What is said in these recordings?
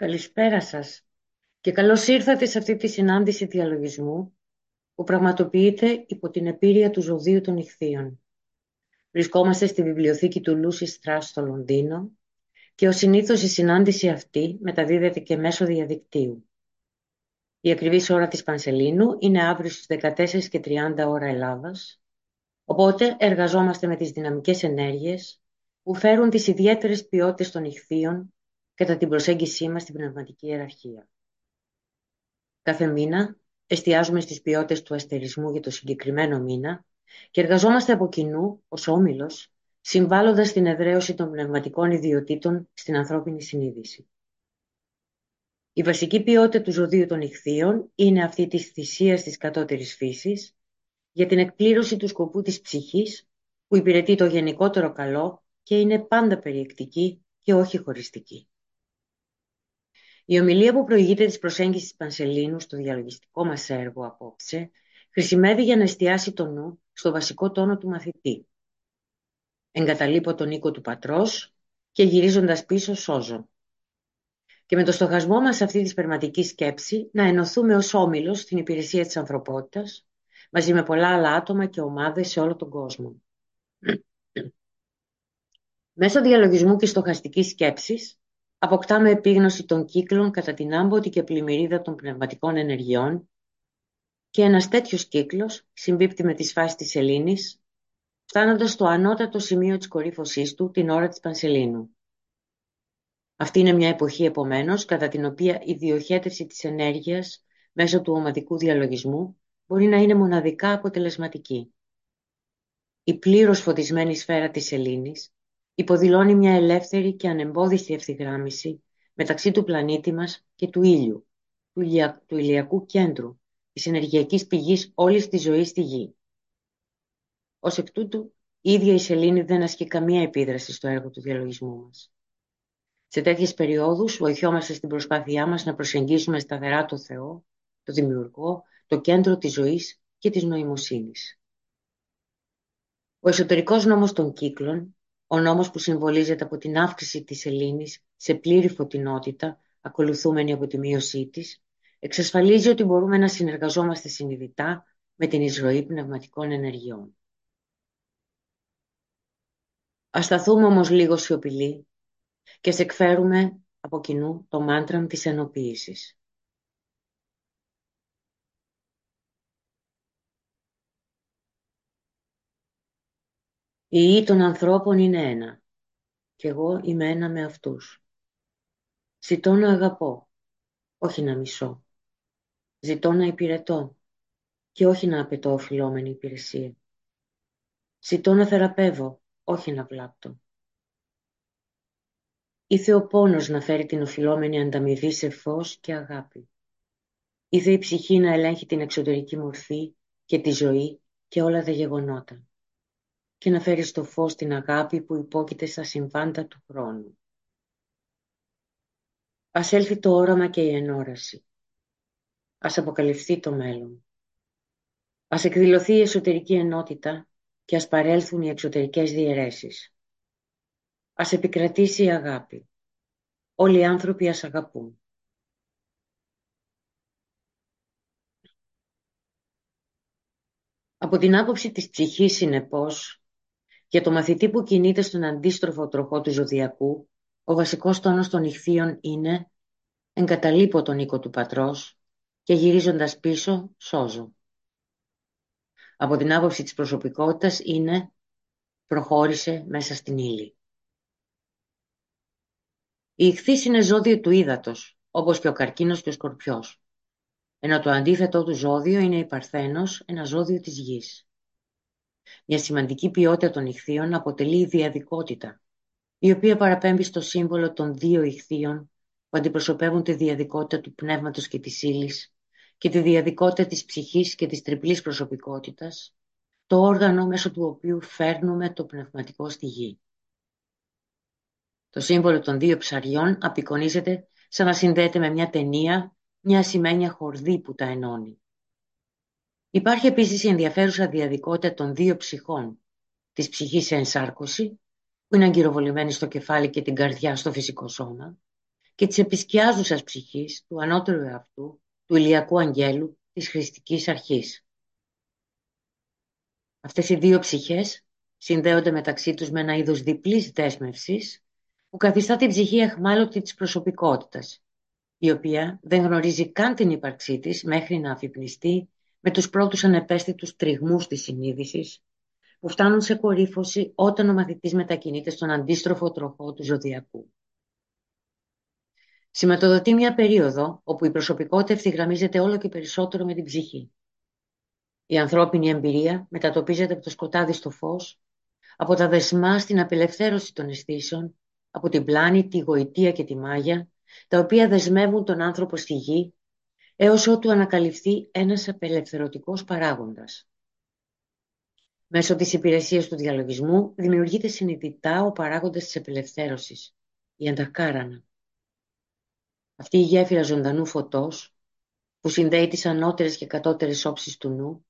Καλησπέρα σας και καλώς ήρθατε σε αυτή τη συνάντηση διαλογισμού που πραγματοποιείται υπό την επίρρεια του ζωδίου των Ιχθείων. Βρισκόμαστε στη βιβλιοθήκη του Λούσι Στράς στο Λονδίνο και ο συνήθως η συνάντηση αυτή μεταδίδεται και μέσω διαδικτύου. Η ακριβής ώρα της Πανσελίνου είναι αύριο στις 14 και 30 ώρα Ελλάδας, οπότε εργαζόμαστε με τις δυναμικές ενέργειες που φέρουν τις ιδιαίτερες ποιότητες των ηχθείων κατά την προσέγγισή μας στην πνευματική ιεραρχία. Κάθε μήνα εστιάζουμε στις ποιότητες του αστερισμού για το συγκεκριμένο μήνα και εργαζόμαστε από κοινού ως όμιλος, συμβάλλοντας στην εδραίωση των πνευματικών ιδιωτήτων στην ανθρώπινη συνείδηση. Η βασική ποιότητα του ζωδίου των ηχθείων είναι αυτή της θυσίας της κατώτερης φύσης για την εκπλήρωση του σκοπού της ψυχής που υπηρετεί το γενικότερο καλό και είναι πάντα περιεκτική και όχι χωριστική. Η ομιλία που προηγείται της προσέγγισης Πανσελίνου στο διαλογιστικό μας έργο απόψε χρησιμεύει για να εστιάσει το νου στο βασικό τόνο του μαθητή. Εγκαταλείπω τον οίκο του πατρός και γυρίζοντας πίσω σώζω. Και με το στοχασμό μας αυτή τη περματική σκέψη να ενωθούμε ως όμιλος στην υπηρεσία της ανθρωπότητας μαζί με πολλά άλλα άτομα και ομάδες σε όλο τον κόσμο. Μέσω διαλογισμού και στοχαστικής σκέψης αποκτάμε επίγνωση των κύκλων κατά την άμποτη και πλημμυρίδα των πνευματικών ενεργειών και ένας τέτοιος κύκλος συμπίπτει με τις φάσεις της σελήνης, φτάνοντας στο ανώτατο σημείο της κορύφωσής του την ώρα της Πανσελίνου. Αυτή είναι μια εποχή επομένως κατά την οποία η διοχέτευση της ενέργειας μέσω του ομαδικού διαλογισμού μπορεί να είναι μοναδικά αποτελεσματική. Η πλήρως φωτισμένη σφαίρα της σελήνης υποδηλώνει μια ελεύθερη και ανεμπόδιστη ευθυγράμμιση μεταξύ του πλανήτη μας και του ήλιου, του, ηλια... του ηλιακού κέντρου, της ενεργειακής πηγής όλης της ζωής στη Γη. Ως εκ τούτου, η ίδια η σελήνη δεν ασκεί καμία επίδραση στο έργο του διαλογισμού μας. Σε τέτοιες περιόδους βοηθιόμαστε στην προσπάθειά μας να προσεγγίσουμε σταθερά το Θεό, το Δημιουργό, το κέντρο της ζωής και της νοημοσύνης. Ο εσωτερικός νόμος των κύκλων ο νόμος που συμβολίζεται από την αύξηση της σελήνης σε πλήρη φωτεινότητα, ακολουθούμενη από τη μείωσή της, εξασφαλίζει ότι μπορούμε να συνεργαζόμαστε συνειδητά με την εισρωή πνευματικών ενεργειών. Ας σταθούμε όμως λίγο σιωπηλοί και σε εκφέρουμε από κοινού το μάντραμ της ενοποίησης. Η ή των ανθρώπων είναι ένα και εγώ είμαι ένα με αυτούς. Ζητώ να αγαπώ, όχι να μισώ. Ζητώ να υπηρετώ και όχι να απαιτώ οφειλόμενη υπηρεσία. Ζητώ να θεραπεύω, όχι να βλάπτω. Ήθε ο πόνος να φέρει την οφειλόμενη ανταμοιβή σε φως και αγάπη. Ήθε η ψυχή να ελέγχει την εξωτερική μορφή και τη ζωή και όλα τα γεγονότα και να φέρεις στο φως την αγάπη που υπόκειται στα συμβάντα του χρόνου. Ας έλθει το όραμα και η ενόραση. Ας αποκαλυφθεί το μέλλον. Ας εκδηλωθεί η εσωτερική ενότητα και ας παρέλθουν οι εξωτερικές διαιρέσεις. Ας επικρατήσει η αγάπη. Όλοι οι άνθρωποι ας αγαπούν. Από την άποψη της ψυχής, συνεπώς, για το μαθητή που κινείται στον αντίστροφο τροχό του ζωδιακού, ο βασικός τόνος των ηχθείων είναι «εγκαταλείπω τον οίκο του πατρός και γυρίζοντας πίσω σώζω». Από την άποψη της προσωπικότητας είναι «προχώρησε μέσα στην ύλη». Η ηχθής είναι ζώδιο του ύδατος, όπως και ο καρκίνος και ο σκορπιός. Ενώ το αντίθετο του ζώδιο είναι η παρθένος, ένα ζώδιο της γης. Μια σημαντική ποιότητα των ηχθείων αποτελεί η διαδικότητα, η οποία παραπέμπει στο σύμβολο των δύο ηχθείων που αντιπροσωπεύουν τη διαδικότητα του πνεύματος και της ύλης και τη διαδικότητα της ψυχής και της τριπλής προσωπικότητας, το όργανο μέσω του οποίου φέρνουμε το πνευματικό στη γη. Το σύμβολο των δύο ψαριών απεικονίζεται σαν να συνδέεται με μια ταινία, μια ασημένια χορδή που τα ενώνει. Υπάρχει επίσης η ενδιαφέρουσα διαδικότητα των δύο ψυχών, της ψυχής σε ενσάρκωση, που είναι αγκυροβολημένη στο κεφάλι και την καρδιά στο φυσικό σώμα, και της επισκιάζουσας ψυχής του ανώτερου εαυτού, του ηλιακού αγγέλου, της χρηστικής αρχής. Αυτές οι δύο ψυχές συνδέονται μεταξύ τους με ένα είδος διπλής δέσμευσης που καθιστά την ψυχή εχμάλωτη της προσωπικότητας, η οποία δεν γνωρίζει καν την ύπαρξή της μέχρι να αφυπνιστεί με τους πρώτους ανεπαίσθητους τριγμούς της συνείδησης που φτάνουν σε κορύφωση όταν ο μαθητής μετακινείται στον αντίστροφο τροχό του ζωδιακού. Σηματοδοτεί μια περίοδο όπου η προσωπικότητα ευθυγραμμίζεται όλο και περισσότερο με την ψυχή. Η ανθρώπινη εμπειρία μετατοπίζεται από το σκοτάδι στο φως, από τα δεσμά στην απελευθέρωση των αισθήσεων, από την πλάνη, τη γοητεία και τη μάγια, τα οποία δεσμεύουν τον άνθρωπο στη γη, έως ότου ανακαλυφθεί ένας απελευθερωτικός παράγοντας. Μέσω της υπηρεσίας του διαλογισμού δημιουργείται συνειδητά ο παράγοντας της απελευθέρωσης, η αντακάρανα. Αυτή η γέφυρα ζωντανού φωτός, που συνδέει τις ανώτερες και κατώτερες όψεις του νου,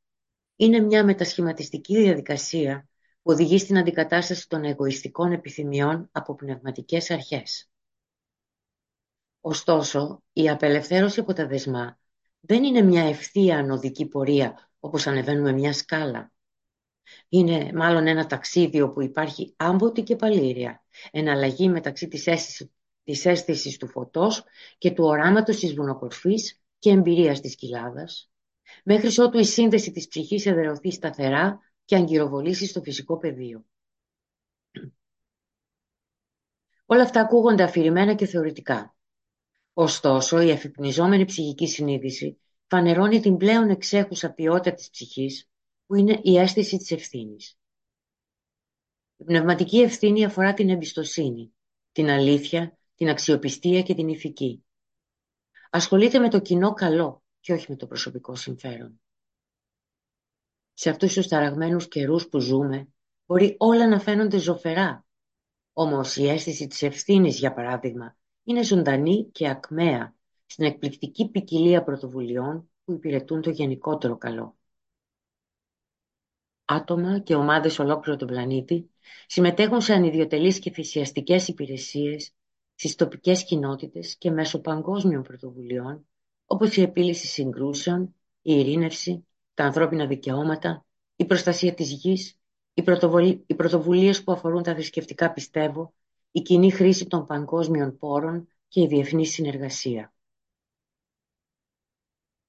είναι μια μετασχηματιστική διαδικασία που οδηγεί στην αντικατάσταση των εγωιστικών επιθυμιών από πνευματικές αρχές. Ωστόσο, η απελευθέρωση από τα δεσμά δεν είναι μια ευθεία ανωδική πορεία όπως ανεβαίνουμε μια σκάλα. Είναι μάλλον ένα ταξίδι όπου υπάρχει άμποτη και παλήρια, εναλλαγή μεταξύ της αίσθησης, της αίσθησης του φωτός και του οράματος της βουνοκορφής και εμπειρίας της κοιλάδας, μέχρι ότου η σύνδεση της ψυχής εδρεωθεί σταθερά και αγκυροβολήσει στο φυσικό πεδίο. Όλα αυτά ακούγονται αφηρημένα και θεωρητικά. Ωστόσο, η αφυπνιζόμενη ψυχική συνείδηση φανερώνει την πλέον εξέχουσα ποιότητα της ψυχής, που είναι η αίσθηση της ευθύνης. Η πνευματική ευθύνη αφορά την εμπιστοσύνη, την αλήθεια, την αξιοπιστία και την ηθική. Ασχολείται με το κοινό καλό και όχι με το προσωπικό συμφέρον. Σε αυτούς τους ταραγμένους καιρούς που ζούμε, μπορεί όλα να φαίνονται ζωφερά. Όμως η αίσθηση της ευθύνης, για παράδειγμα, είναι ζωντανή και ακμαία στην εκπληκτική ποικιλία πρωτοβουλειών που υπηρετούν το γενικότερο καλό. Άτομα και ομάδες ολόκληρο τον πλανήτη συμμετέχουν σε ανιδιοτελείς και θυσιαστικές υπηρεσίες στις τοπικές κοινότητες και μέσω παγκόσμιων πρωτοβουλειών όπως η επίλυση συγκρούσεων, η ειρήνευση, τα ανθρώπινα δικαιώματα, η προστασία της γης, οι πρωτοβουλίες που αφορούν τα θρησκευτικά πιστεύω, η κοινή χρήση των παγκόσμιων πόρων και η διεθνή συνεργασία.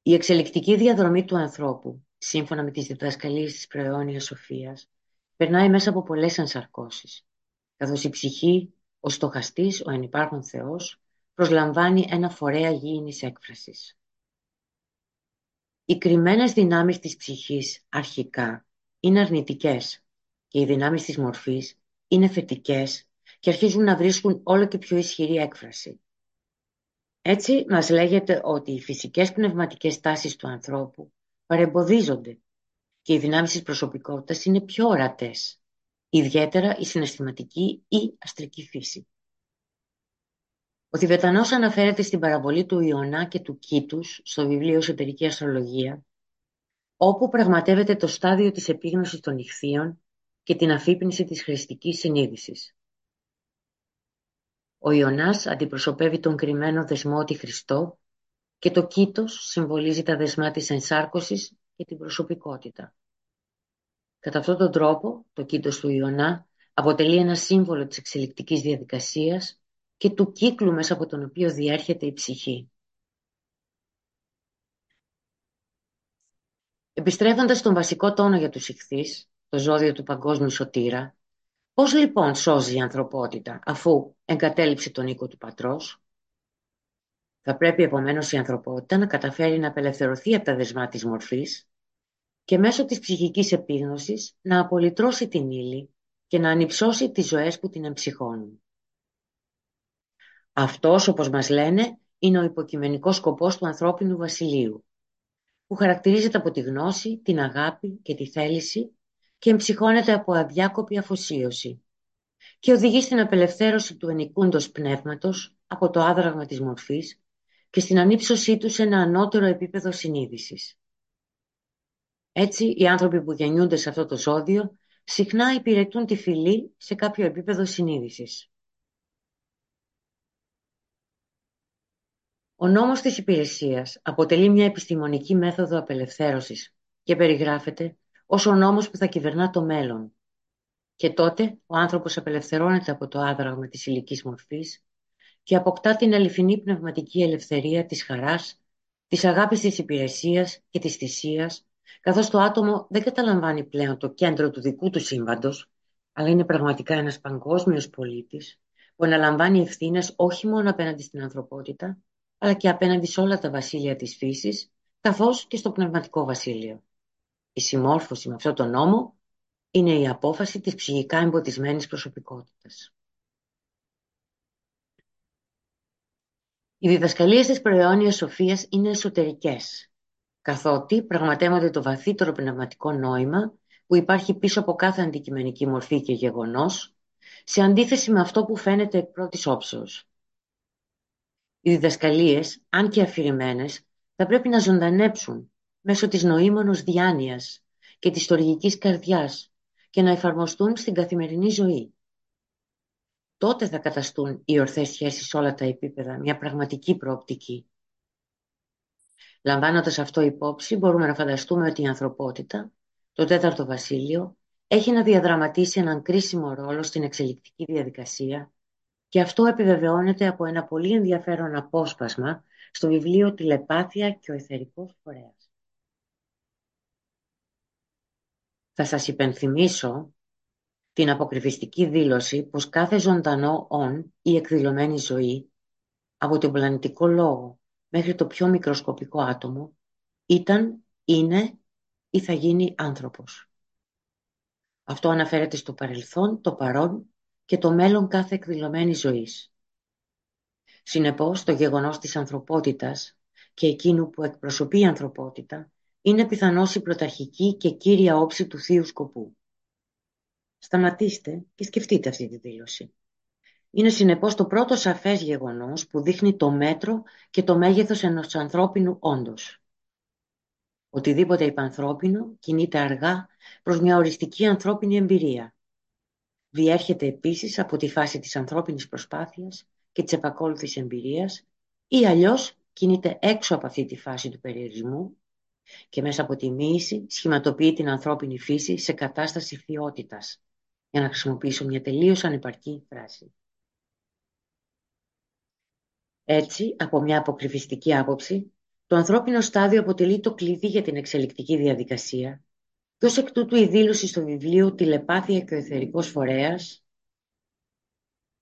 Η εξελικτική διαδρομή του ανθρώπου, σύμφωνα με τις διδασκαλίες της προαιώνιας σοφίας, περνάει μέσα από πολλές ενσαρκώσεις, καθώς η ψυχή, ο στοχαστής, ο ενυπάρχον Θεός, προσλαμβάνει ένα φορέα γήινης έκφρασης. Οι κρυμμένες δυνάμεις της ψυχής αρχικά είναι αρνητικές και οι δυνάμεις της μορφής είναι θετικές και αρχίζουν να βρίσκουν όλο και πιο ισχυρή έκφραση. Έτσι μας λέγεται ότι οι φυσικές πνευματικές τάσεις του ανθρώπου παρεμποδίζονται και οι δυνάμεις της προσωπικότητας είναι πιο ορατές, ιδιαίτερα η συναισθηματική ή αστρική φύση. Ο Θηβετανός αναφέρεται στην παραβολή του Ιωνά και του Κήτους στο βιβλίο «Εσωτερική Αστρολογία», όπου πραγματεύεται το στάδιο της επίγνωσης των ηχθείων και την αφύπνιση της χρηστικής συνείδησης. Ο Ιωνάς αντιπροσωπεύει τον κρυμμένο δεσμό τη Χριστό και το Κήτος συμβολίζει τα δεσμά της ενσάρκωσης και την προσωπικότητα. Κατά αυτόν τον τρόπο, το Κήτος του Ιωνά αποτελεί ένα σύμβολο της εξελικτικής διαδικασίας και του κύκλου μέσα από τον οποίο διέρχεται η ψυχή. Επιστρέφοντας στον βασικό τόνο για τους ηχθείς, το ζώδιο του παγκόσμιου σωτήρα, πώς λοιπόν σώζει η ανθρωπότητα αφού εγκατέλειψε τον οίκο του πατρός; Θα πρέπει επομένως η ανθρωπότητα να καταφέρει να απελευθερωθεί από τα δεσμά της μορφής και μέσω της ψυχικής επίγνωσης να απολυτρώσει την ύλη και να ανυψώσει τις ζωές που την εμψυχώνουν. Αυτός, όπως μας λένε, είναι ο υποκειμενικός σκοπός του ανθρώπινου βασιλείου, που χαρακτηρίζεται από τη γνώση, την αγάπη και τη θέληση και εμψυχώνεται από αδιάκοπη αφοσίωση και οδηγεί στην απελευθέρωση του ενικούντος πνεύματος από το άδραγμα της μορφής και στην ανύψωσή του σε ένα ανώτερο επίπεδο συνείδησης. Έτσι, οι άνθρωποι που γεννιούνται σε αυτό το ζώδιο συχνά υπηρετούν τη φυλή σε κάποιο επίπεδο συνείδησης. Ο νόμος της υπηρεσίας αποτελεί μια επιστημονική μέθοδο απελευθέρωσης και περιγράφεται ως ο νόμος που θα κυβερνά το μέλλον. Και τότε ο άνθρωπος απελευθερώνεται από το άδραγμα της ηλικής μορφής και αποκτά την αληθινή πνευματική ελευθερία της χαράς, της αγάπης της υπηρεσίας και της θυσίας, καθώς το άτομο δεν καταλαμβάνει πλέον το κέντρο του δικού του σύμπαντος, αλλά είναι πραγματικά ένας παγκόσμιος πολίτης που αναλαμβάνει ευθύνες όχι μόνο απέναντι στην ανθρωπότητα, αλλά και απέναντι σε όλα τα βασίλεια της φύσης, καθώς και στο πνευματικό βασίλειο. Η συμμόρφωση με αυτό το νόμο είναι η απόφαση της ψυχικά εμποτισμένης προσωπικότητας. Οι διδασκαλίες της προαιώνιας σοφίας είναι εσωτερικές, καθότι πραγματεύονται το βαθύτερο πνευματικό νόημα που υπάρχει πίσω από κάθε αντικειμενική μορφή και γεγονός, σε αντίθεση με αυτό που φαίνεται εκ πρώτης όψεως. Οι διδασκαλίες, αν και αφηρημένες, θα πρέπει να ζωντανέψουν μέσω της νοήμονος διάνοιας και της στοργικής καρδιάς και να εφαρμοστούν στην καθημερινή ζωή. Τότε θα καταστούν οι ορθές σχέσεις σε όλα τα επίπεδα μια πραγματική προοπτική. Λαμβάνοντας αυτό υπόψη, μπορούμε να φανταστούμε ότι η ανθρωπότητα, το τέταρτο βασίλειο, έχει να διαδραματίσει έναν κρίσιμο ρόλο στην εξελικτική διαδικασία και αυτό επιβεβαιώνεται από ένα πολύ ενδιαφέρον απόσπασμα στο βιβλίο «Τηλεπάθεια και ο εθερικός φορέας». Θα σας υπενθυμίσω την αποκρυφιστική δήλωση πως κάθε ζωντανό «ον» ή εκδηλωμένη ζωή, από τον πλανητικό λόγο μέχρι το πιο μικροσκοπικό άτομο, ήταν, είναι ή θα γίνει άνθρωπος. Αυτό αναφέρεται στο παρελθόν, το παρόν και το μέλλον κάθε εκδηλωμένης ζωής. Συνεπώς, το γεγονός της ανθρωπότητας και εκείνου που εκπροσωπεί η ανθρωπότητα είναι πιθανώς η πρωταρχική και κύρια όψη του θείου σκοπού. Σταματήστε και σκεφτείτε αυτή τη δήλωση. Είναι συνεπώς το πρώτο σαφές γεγονός που δείχνει το μέτρο και το μέγεθος ενός ανθρώπινου όντως. Οτιδήποτε υπανθρώπινο κινείται αργά προς μια οριστική ανθρώπινη εμπειρία. Διέρχεται επίσης από τη φάση της ανθρώπινης προσπάθειας και της επακόλουθης εμπειρίας ή αλλιώς κινείται έξω από αυτή τη φάση του περιορισμού και μέσα από τη μοίηση σχηματοποιεί την ανθρώπινη φύση σε κατάσταση θεότητας, για να χρησιμοποιήσω μια τελείως ανεπαρκή φράση. Έτσι, από μια αποκρυφιστική άποψη, το ανθρώπινο στάδιο αποτελεί το κλειδί για την εξελικτική διαδικασία και ως εκ τούτου η δήλωση στο βιβλίο «Τηλεπάθεια και ο εθερικός φορέας»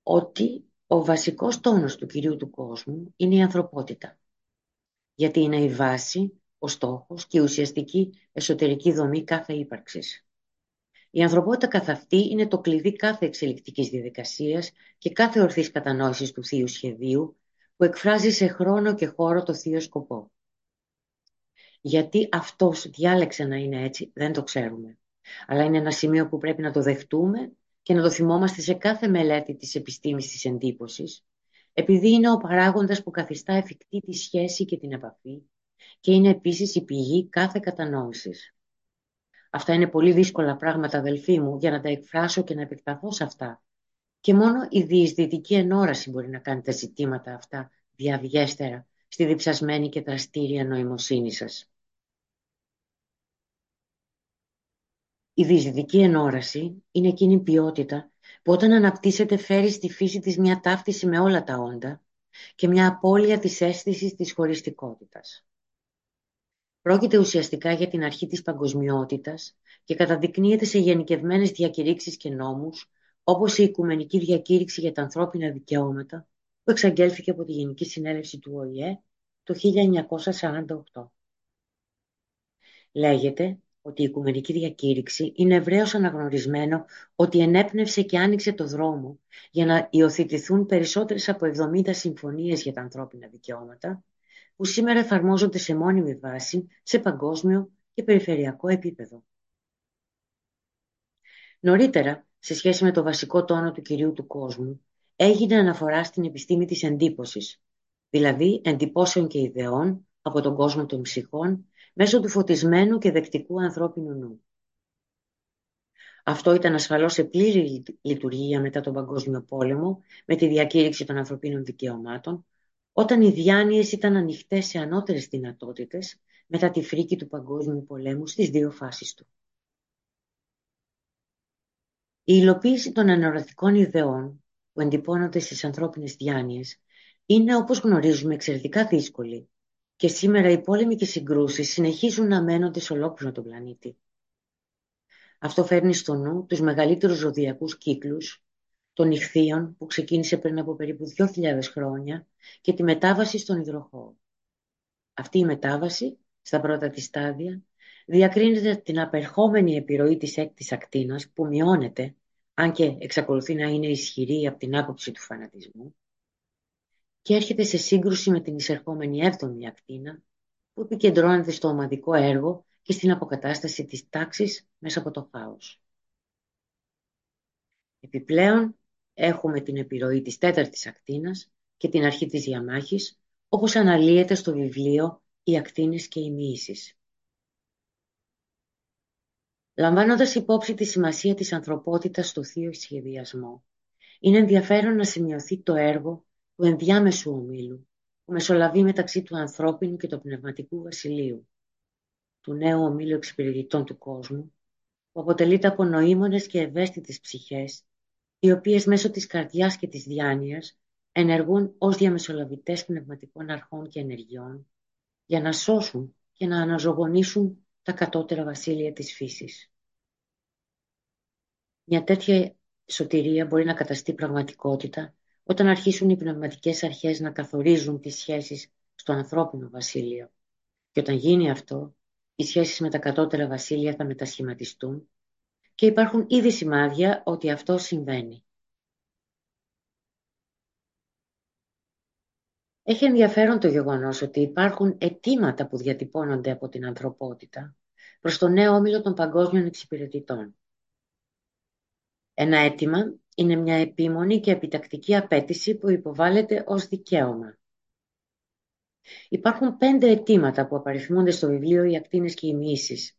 ότι ο βασικός τόνος του Κυρίου του κόσμου είναι η ανθρωπότητα, γιατί είναι η βάση, ο στόχος και η ουσιαστική εσωτερική δομή κάθε ύπαρξης. Η ανθρωπότητα καθ' αυτή είναι το κλειδί κάθε εξελικτικής διαδικασίας και κάθε ορθής κατανόησης του θείου σχεδίου που εκφράζει σε χρόνο και χώρο το θείο σκοπό. Γιατί αυτός διάλεξε να είναι έτσι δεν το ξέρουμε. Αλλά είναι ένα σημείο που πρέπει να το δεχτούμε και να το θυμόμαστε σε κάθε μελέτη της επιστήμης της εντύπωσης, επειδή είναι ο παράγοντας που καθιστά εφικτή τη σχέση και την επαφή και είναι επίσης η πηγή κάθε κατανόησης. Αυτά είναι πολύ δύσκολα πράγματα, αδελφοί μου, για να τα εκφράσω και να επεκταθώ σε αυτά. Και μόνο η διεισδυτική ενόραση μπορεί να κάνει τα ζητήματα αυτά διαβιέστερα στη διψασμένη και δραστήρια νοημοσύνη σας. Η διεισδυτική ενόραση είναι εκείνη η ποιότητα που όταν αναπτύσσεται φέρει στη φύση της μια ταύτιση με όλα τα όντα και μια απώλεια της αίσθησης της χωριστικότητας. Πρόκειται ουσιαστικά για την αρχή της παγκοσμιότητας και καταδεικνύεται σε γενικευμένες διακηρύξεις και νόμους, όπως η Οικουμενική Διακήρυξη για τα Ανθρώπινα Δικαιώματα, που εξαγγέλθηκε από τη Γενική Συνέλευση του ΟΗΕ το 1948. Λέγεται ότι η Οικουμενική Διακήρυξη είναι ευρέως αναγνωρισμένο ότι ενέπνευσε και άνοιξε το δρόμο για να υιοθετηθούν περισσότερες από 70 συμφωνίες για τα ανθρώπινα δικαιώματα που σήμερα εφαρμόζονται σε μόνιμη βάση σε παγκόσμιο και περιφερειακό επίπεδο. Νωρίτερα, σε σχέση με το βασικό τόνο του κυρίου του κόσμου, έγινε αναφορά στην επιστήμη της εντύπωσης, δηλαδή εντυπώσεων και ιδεών από τον κόσμο των ψυχών μέσω του φωτισμένου και δεκτικού ανθρώπινου νου. Αυτό ήταν ασφαλώς σε πλήρη λειτουργία μετά τον Παγκόσμιο Πόλεμο, με τη διακήρυξη των ανθρωπίνων δικαιωμάτων, όταν οι διάνοιες ήταν ανοιχτές σε ανώτερες δυνατότητες μετά τη φρίκη του παγκόσμιου πολέμου στις δύο φάσεις του. Η υλοποίηση των ανορατικών ιδεών που εντυπώνονται στις ανθρώπινες διάνοιες είναι, όπως γνωρίζουμε, εξαιρετικά δύσκολη και σήμερα οι πόλεμοι και συγκρούσεις συνεχίζουν να μένονται σε ολόκληρο τον πλανήτη. Αυτό φέρνει στο νου τους μεγαλύτερους ζωδιακούς κύκλους των ηχθείων που ξεκίνησε πριν από περίπου 2.000 χρόνια και τη μετάβαση στον υδροχώο. Αυτή η μετάβαση, στα πρώτα της στάδια, διακρίνεται την απερχόμενη επιρροή της έκτης ακτίνας που μειώνεται, αν και εξακολουθεί να είναι ισχυρή από την άποψη του φανατισμού, και έρχεται σε σύγκρουση με την εισερχόμενη έβδομη ακτίνα που επικεντρώνεται στο ομαδικό έργο και στην αποκατάσταση της τάξης μέσα από το χάος. Επιπλέον, έχουμε την επιρροή της τέταρτης ακτίνας και την αρχή της διαμάχης, όπως αναλύεται στο βιβλίο «Οι ακτίνες και οι μοίησεις». Λαμβάνοντας υπόψη τη σημασία της ανθρωπότητας στο θείο σχεδιασμό, είναι ενδιαφέρον να σημειωθεί το έργο του ενδιάμεσου ομίλου, που μεσολαβεί μεταξύ του ανθρώπινου και του πνευματικού βασιλείου, του νέου ομίλου εξυπηρετητών του κόσμου, που αποτελείται από νοήμονες και ευαίσθητες ψυχές, οι οποίες μέσω της καρδιάς και της διάνοιας ενεργούν ως διαμεσολαβητές πνευματικών αρχών και ενεργειών, για να σώσουν και να αναζωογονήσουν τα κατώτερα βασίλεια της φύσης. Μια τέτοια σωτηρία μπορεί να καταστεί πραγματικότητα όταν αρχίσουν οι πνευματικές αρχές να καθορίζουν τις σχέσεις στο ανθρώπινο βασίλειο. Και όταν γίνει αυτό, οι σχέσεις με τα κατώτερα βασίλεια θα μετασχηματιστούν και υπάρχουν ήδη σημάδια ότι αυτό συμβαίνει. Έχει ενδιαφέρον το γεγονός ότι υπάρχουν αιτήματα που διατυπώνονται από την ανθρωπότητα προς το νέο όμιλο των παγκόσμιων εξυπηρετητών. Ένα αίτημα είναι μια επίμονη και επιτακτική απέτηση που υποβάλλεται ως δικαίωμα. Υπάρχουν πέντε αιτήματα που απαριθμούνται στο βιβλίο «Οι ακτίνες και οι μύσεις»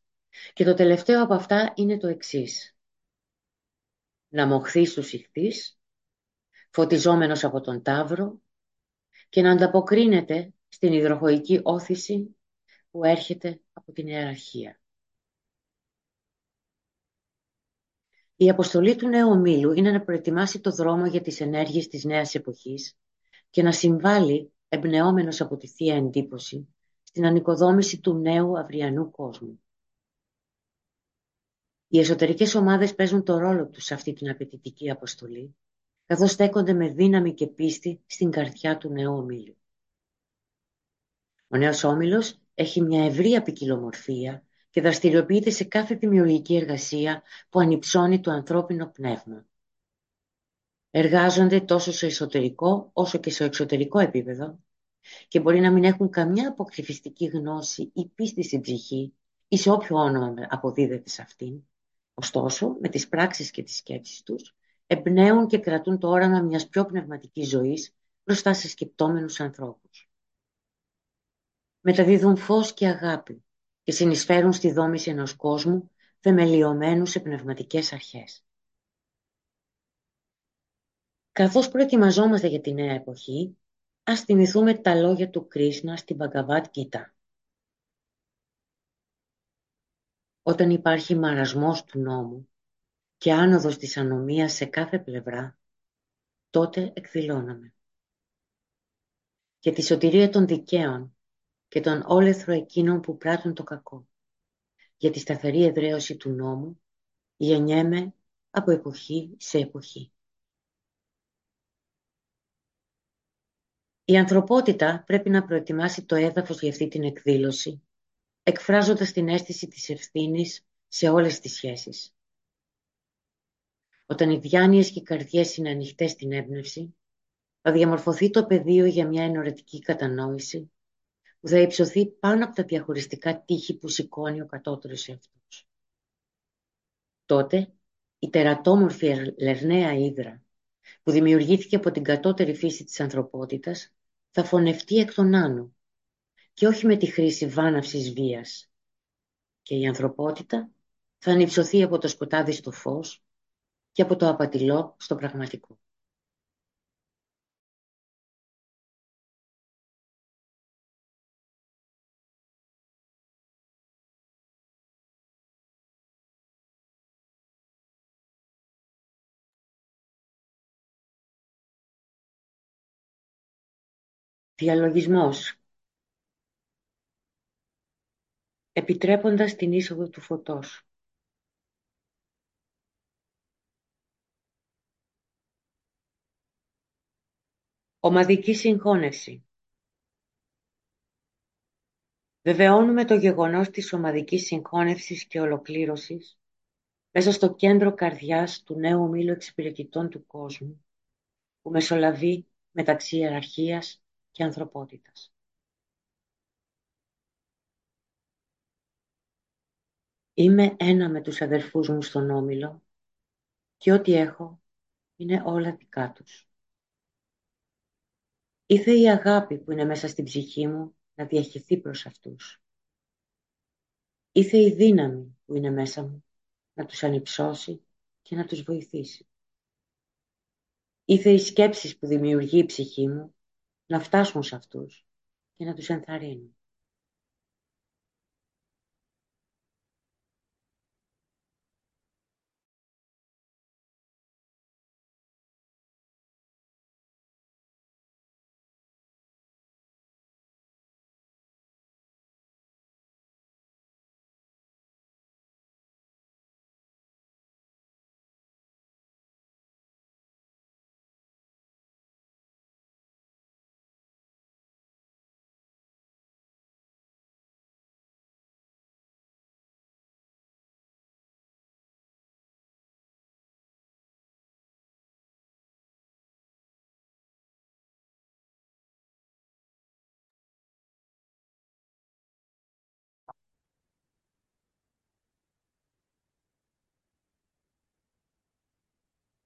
και το τελευταίο από αυτά είναι το εξής. Να μοχθείς τους ηχθείς, φωτιζόμενος από τον Ταύρο και να ανταποκρίνεται στην υδροχοϊκή όθηση που έρχεται από την ιεραρχία. Η αποστολή του νέου ομίλου είναι να προετοιμάσει το δρόμο για τις ενέργειες της νέας εποχής και να συμβάλλει, εμπνεόμενος από τη Θεία Εντύπωση, στην ανοικοδόμηση του νέου αυριανού κόσμου. Οι εσωτερικές ομάδες παίζουν το ρόλο τους σε αυτή την απαιτητική αποστολή, καθώς στέκονται με δύναμη και πίστη στην καρδιά του νέου ομίλου. Ο νέος όμιλος έχει μια ευρία ποικιλομορφία και δραστηριοποιείται σε κάθε δημιουργική εργασία που ανυψώνει το ανθρώπινο πνεύμα. Εργάζονται τόσο σε εσωτερικό όσο και σε εξωτερικό επίπεδο και μπορεί να μην έχουν καμιά αποκρυφιστική γνώση ή πίστη στην ψυχή ή σε όποιο όνομα αποδίδεται σε αυτήν. Ωστόσο, με τις πράξεις και τις σκέψεις τους, εμπνέουν και κρατούν το όραμα μιας πιο πνευματικής ζωής μπροστά σε σκεπτόμενους ανθρώπους. Μεταδίδουν φως και αγάπη, και συνεισφέρουν στη δόμηση ενός κόσμου θεμελιωμένου σε πνευματικές αρχές. Καθώς προετοιμαζόμαστε για τη νέα εποχή, ας θυμηθούμε τα λόγια του Κρίσνα στην Bhagavad Gita. Όταν υπάρχει μαρασμός του νόμου και άνοδος της ανομίας σε κάθε πλευρά, τότε εκδηλώναμε. Και τη σωτηρία των δικαίων και τον όλεθρο εκείνων που πράττουν το κακό. Για τη σταθερή εδραίωση του νόμου γεννιέμαι από εποχή σε εποχή. Η ανθρωπότητα πρέπει να προετοιμάσει το έδαφος για αυτή την εκδήλωση, εκφράζοντας την αίσθηση της ευθύνης σε όλες τις σχέσεις. Όταν οι διάνοιες και οι καρδιές είναι ανοιχτές στην έμπνευση, θα διαμορφωθεί το πεδίο για μια ενωρετική κατανόηση που θα υψωθεί πάνω από τα διαχωριστικά τείχη που σηκώνει ο κατώτερος εαυτός. Τότε η τερατόμορφη λερναία ύδρα που δημιουργήθηκε από την κατώτερη φύση της ανθρωπότητας θα φωνευτεί εκ των άνω και όχι με τη χρήση βάναυσης βίας. Και η ανθρωπότητα θα ανυψωθεί από το σκοτάδι στο φως και από το απατηλό στο πραγματικό. Διαλογισμός επιτρέποντας την είσοδο του φωτός. Ομαδική συγχώνευση Βεβαιώνουμε το γεγονός της ομαδικής συγχώνευσης και ολοκλήρωσης μέσα στο κέντρο καρδιάς του νέου ομίλου εξυπηρετητών του κόσμου που μεσολαβεί μεταξύ ιεραρχίας και ανθρωπότητας. Είμαι ένα με τους αδερφούς μου στον Όμιλο και ό,τι έχω είναι όλα δικά τους. Ήθε η αγάπη που είναι μέσα στην ψυχή μου να διαχειθεί προς αυτούς. Ήθε η δύναμη που είναι μέσα μου να τους ανυψώσει και να τους βοηθήσει. Ήθε οι σκέψεις που δημιουργεί η ψυχή μου να φτάσουν σε αυτούς και να τους ενθαρρύνουν.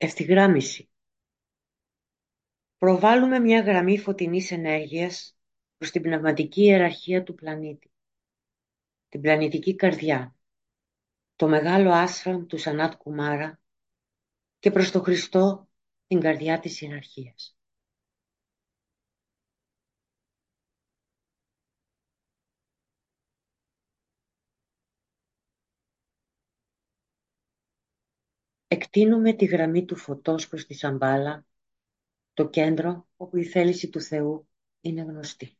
Ευθυγράμμιση Προβάλλουμε μια γραμμή φωτεινής ενέργειας προς την πνευματική ιεραρχία του πλανήτη, την πλανητική καρδιά, το μεγάλο άσραμ του Σανάτ Κουμάρα και προς το Χριστό την καρδιά της ιεραρχίας. Εκτείνουμε τη γραμμή του φωτός προς τη Σαμπάλα, το κέντρο όπου η θέληση του Θεού είναι γνωστή.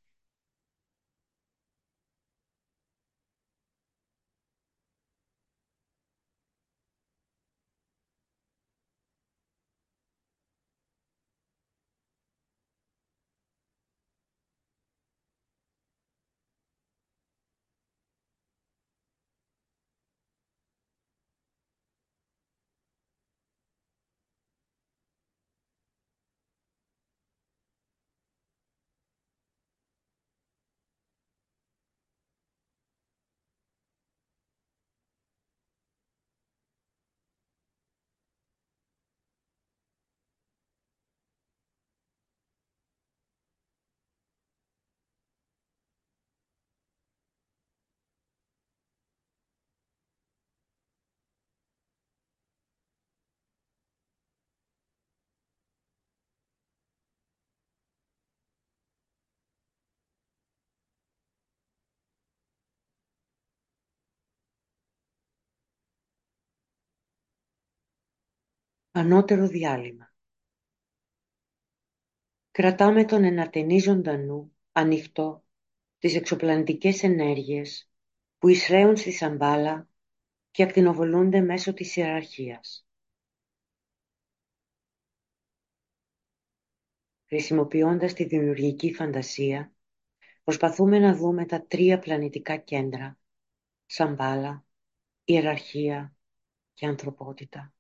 Ανώτερο διάλειμμα Κρατάμε τον ενατενή ζωντανού ανοιχτό τις εξωπλανητικές ενέργειες που εισραίουν στη Σαμπάλα και ακτινοβολούνται μέσω της ιεραρχίας. Χρησιμοποιώντας τη δημιουργική φαντασία, προσπαθούμε να δούμε τα τρία πλανητικά κέντρα, Σαμπάλα, ιεραρχία και ανθρωπότητα,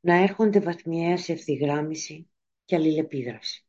να έρχονται βαθμιαία σε ευθυγράμμιση και αλληλεπίδραση.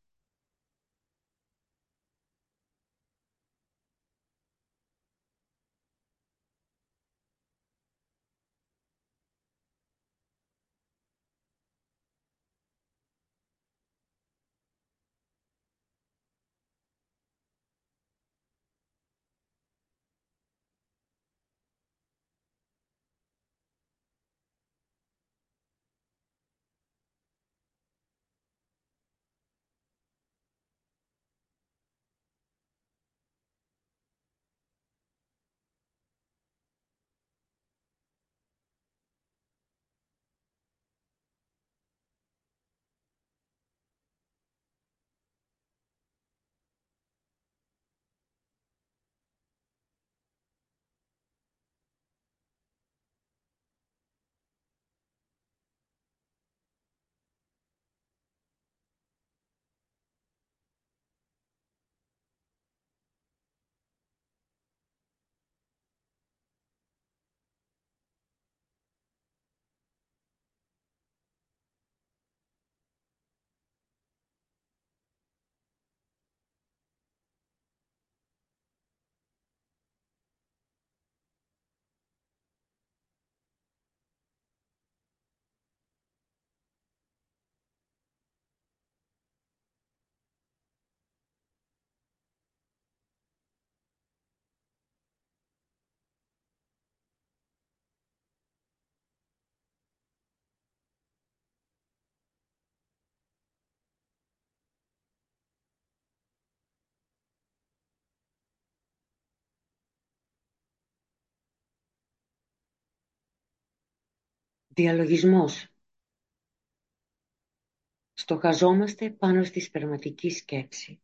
Διαλογισμός Στοχαζόμαστε πάνω στη σπερματική σκέψη,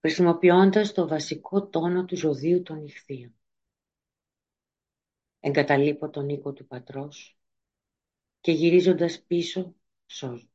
χρησιμοποιώντας το βασικό τόνο του ζωδίου των Ιχθύων. Εγκαταλείπω τον οίκο του πατρός και γυρίζοντας πίσω σώζω.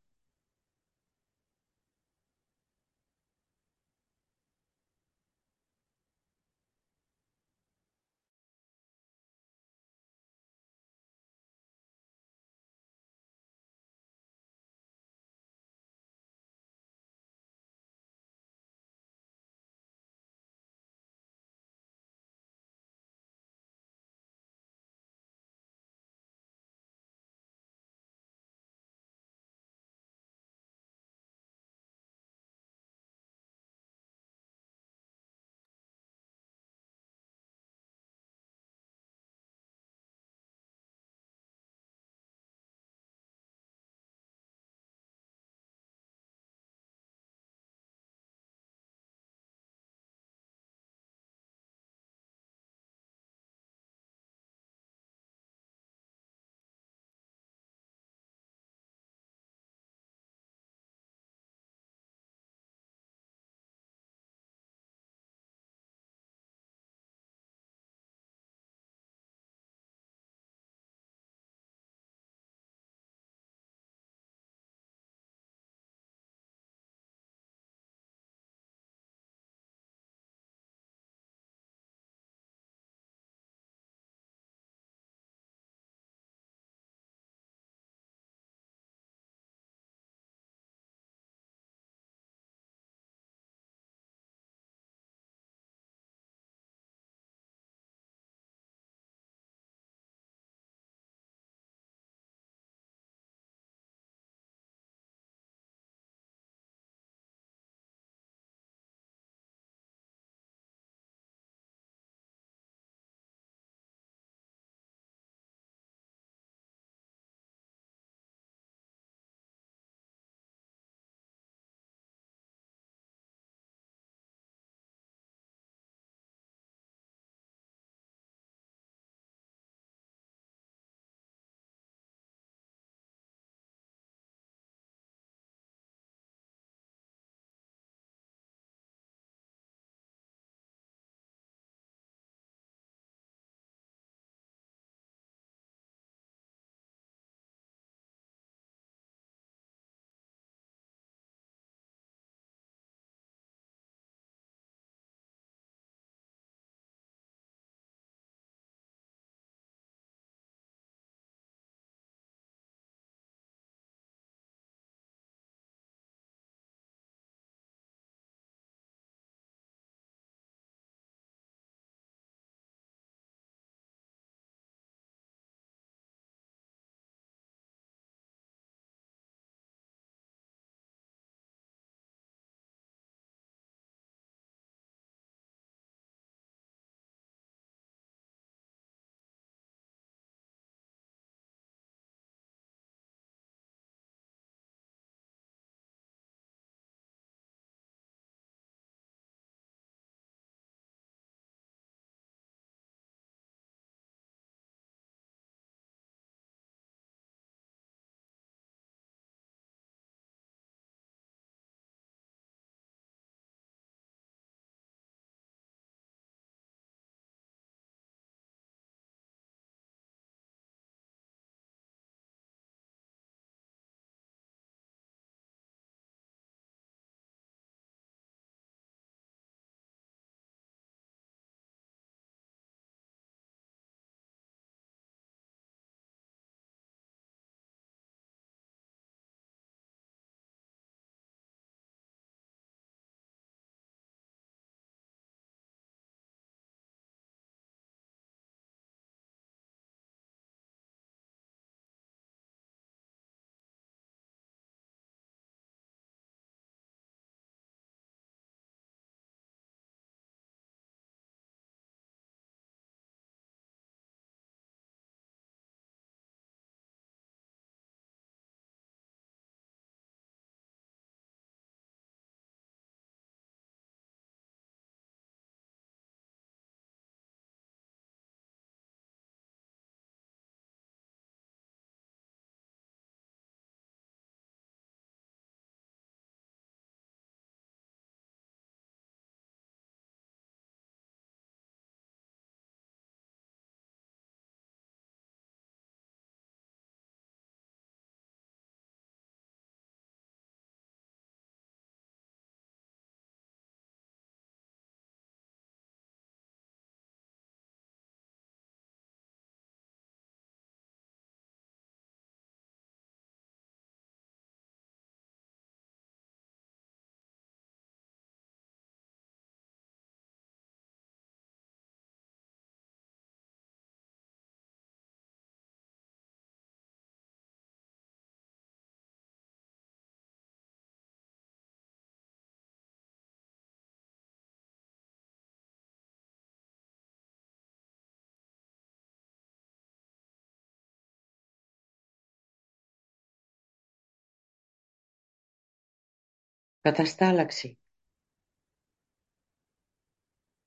Καταστάλαξη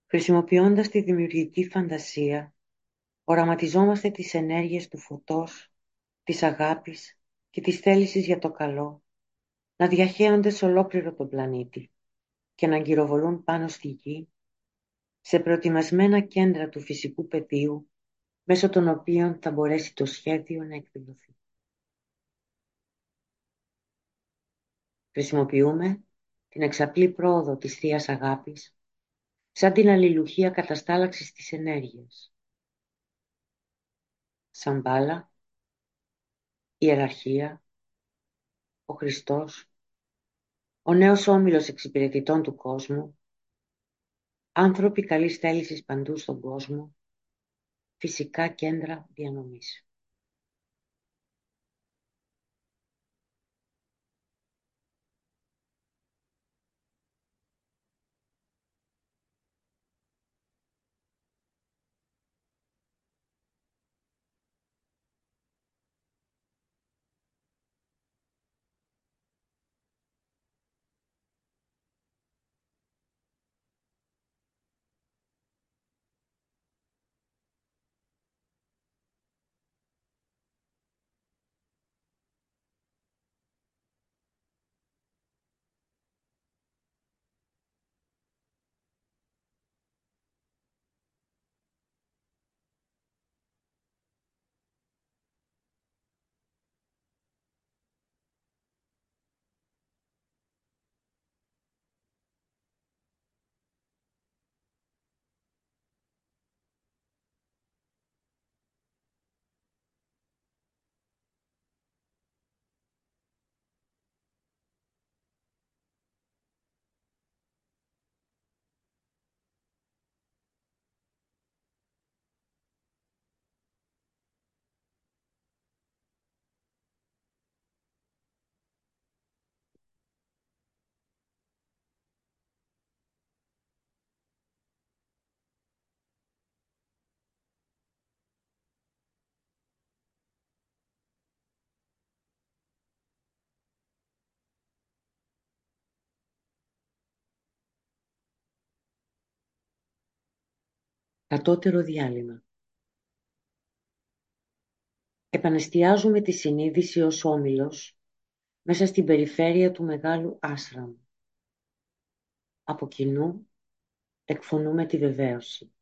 Χρησιμοποιώντας τη δημιουργική φαντασία, οραματιζόμαστε τις ενέργειες του φωτός, της αγάπης και της θέλησης για το καλό να διαχέονται σε ολόκληρο τον πλανήτη και να γυροβολούν πάνω στη γη σε προετοιμασμένα κέντρα του φυσικού πεδίου μέσω των οποίων θα μπορέσει το σχέδιο να εκδηλωθεί. Χρησιμοποιούμε την εξαπλή πρόοδο της Θείας Αγάπης σαν την αλληλουχία καταστάλαξης της ενέργειας. Σαν μπάλα, ιεραρχία, ο Χριστός, ο νέος όμιλος εξυπηρετητών του κόσμου, άνθρωποι καλής θέλησης παντού στον κόσμο, φυσικά κέντρα διανομής. Κατώτερο διάλειμμα Επανεστιάζουμε τη συνείδηση ως όμιλος μέσα στην περιφέρεια του μεγάλου άσραμ. Από κοινού εκφωνούμε τη βεβαίωση.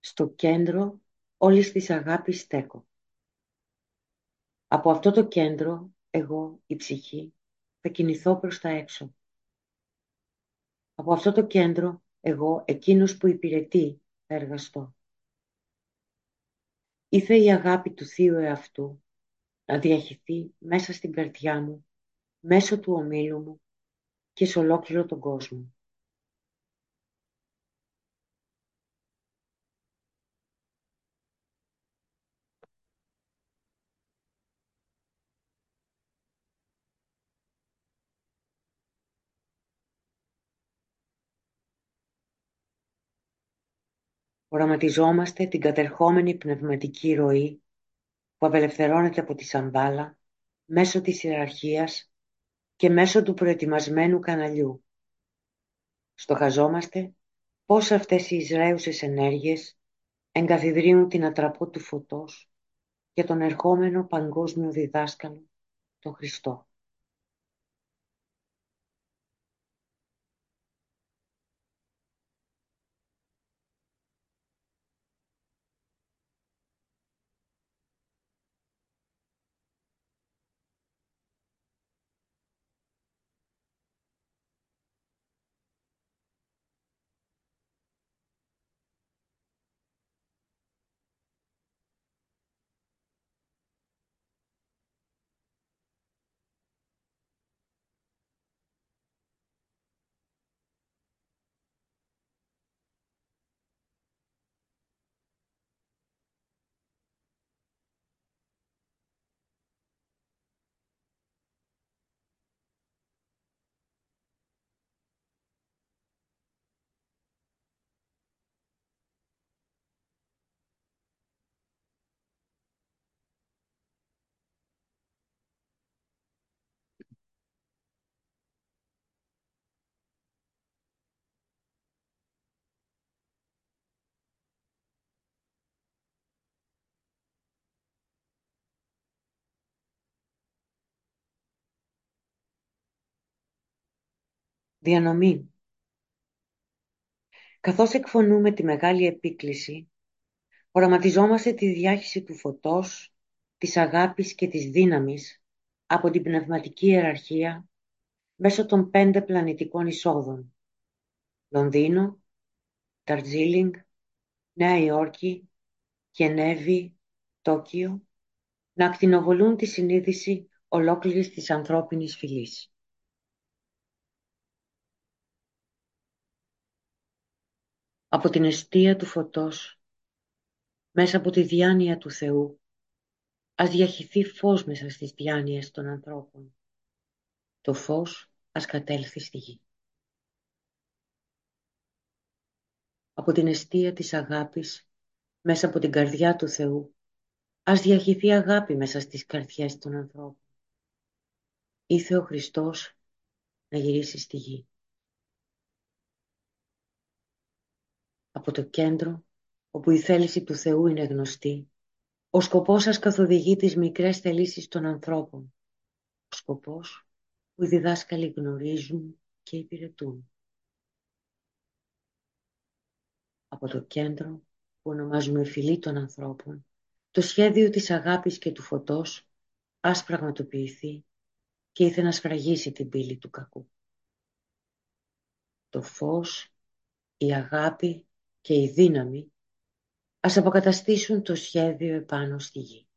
Στο κέντρο όλης της αγάπης στέκω. Από αυτό το κέντρο, εγώ, η ψυχή, θα κινηθώ προς τα έξω. Από αυτό το κέντρο, εγώ, εκείνος που υπηρετεί, θα εργαστώ. Ήθε η αγάπη του Θείου Εαυτού να διαχυθεί μέσα στην καρδιά μου, μέσω του ομίλου μου και σε ολόκληρο τον κόσμο. Οραματιζόμαστε την κατερχόμενη πνευματική ροή που απελευθερώνεται από τη σαμπάλα μέσω της ιεραρχίας και μέσω του προετοιμασμένου καναλιού. Στοχαζόμαστε πώς αυτές οι Ισραέουσες ενέργειες εγκαθιδρύουν την ατραπό του φωτός και τον ερχόμενο παγκόσμιο διδάσκαλο, τον Χριστό. Διανομή Καθώς εκφωνούμε τη μεγάλη επίκληση, οραματιζόμαστε τη διάχυση του φωτός, της αγάπης και της δύναμης από την πνευματική ιεραρχία μέσω των πέντε πλανητικών εισόδων Λονδίνο, Ταρτζίλινγκ, Νέα Υόρκη, Γενέβη, Τόκιο να ακτινοβολούν τη συνείδηση ολόκληρης της ανθρώπινης φυλής. Από την αιστεία του φωτός, μέσα από τη διάνοια του Θεού, ας διαχυθεί φως μέσα στις διάνοιες των ανθρώπων. Το φως ας κατέλθει στη γη. Από την αιστεία της αγάπης, μέσα από την καρδιά του Θεού, ας διαχυθεί αγάπη μέσα στις καρδιές των ανθρώπων. Ήθε ο Χριστός να γυρίσει στη γη. Από το κέντρο, όπου η θέληση του Θεού είναι γνωστή, ο σκοπός σας καθοδηγεί τις μικρές θελήσεις των ανθρώπων. Ο σκοπός που οι διδάσκαλοι γνωρίζουν και υπηρετούν. Από το κέντρο που ονομάζουμε φυλή των ανθρώπων, το σχέδιο της αγάπης και του φωτός ας πραγματοποιηθεί και ήθελε να σφραγίσει την πύλη του κακού. Το φως, η αγάπη και η δύναμη ας αποκαταστήσουν το σχέδιο επάνω στη γη.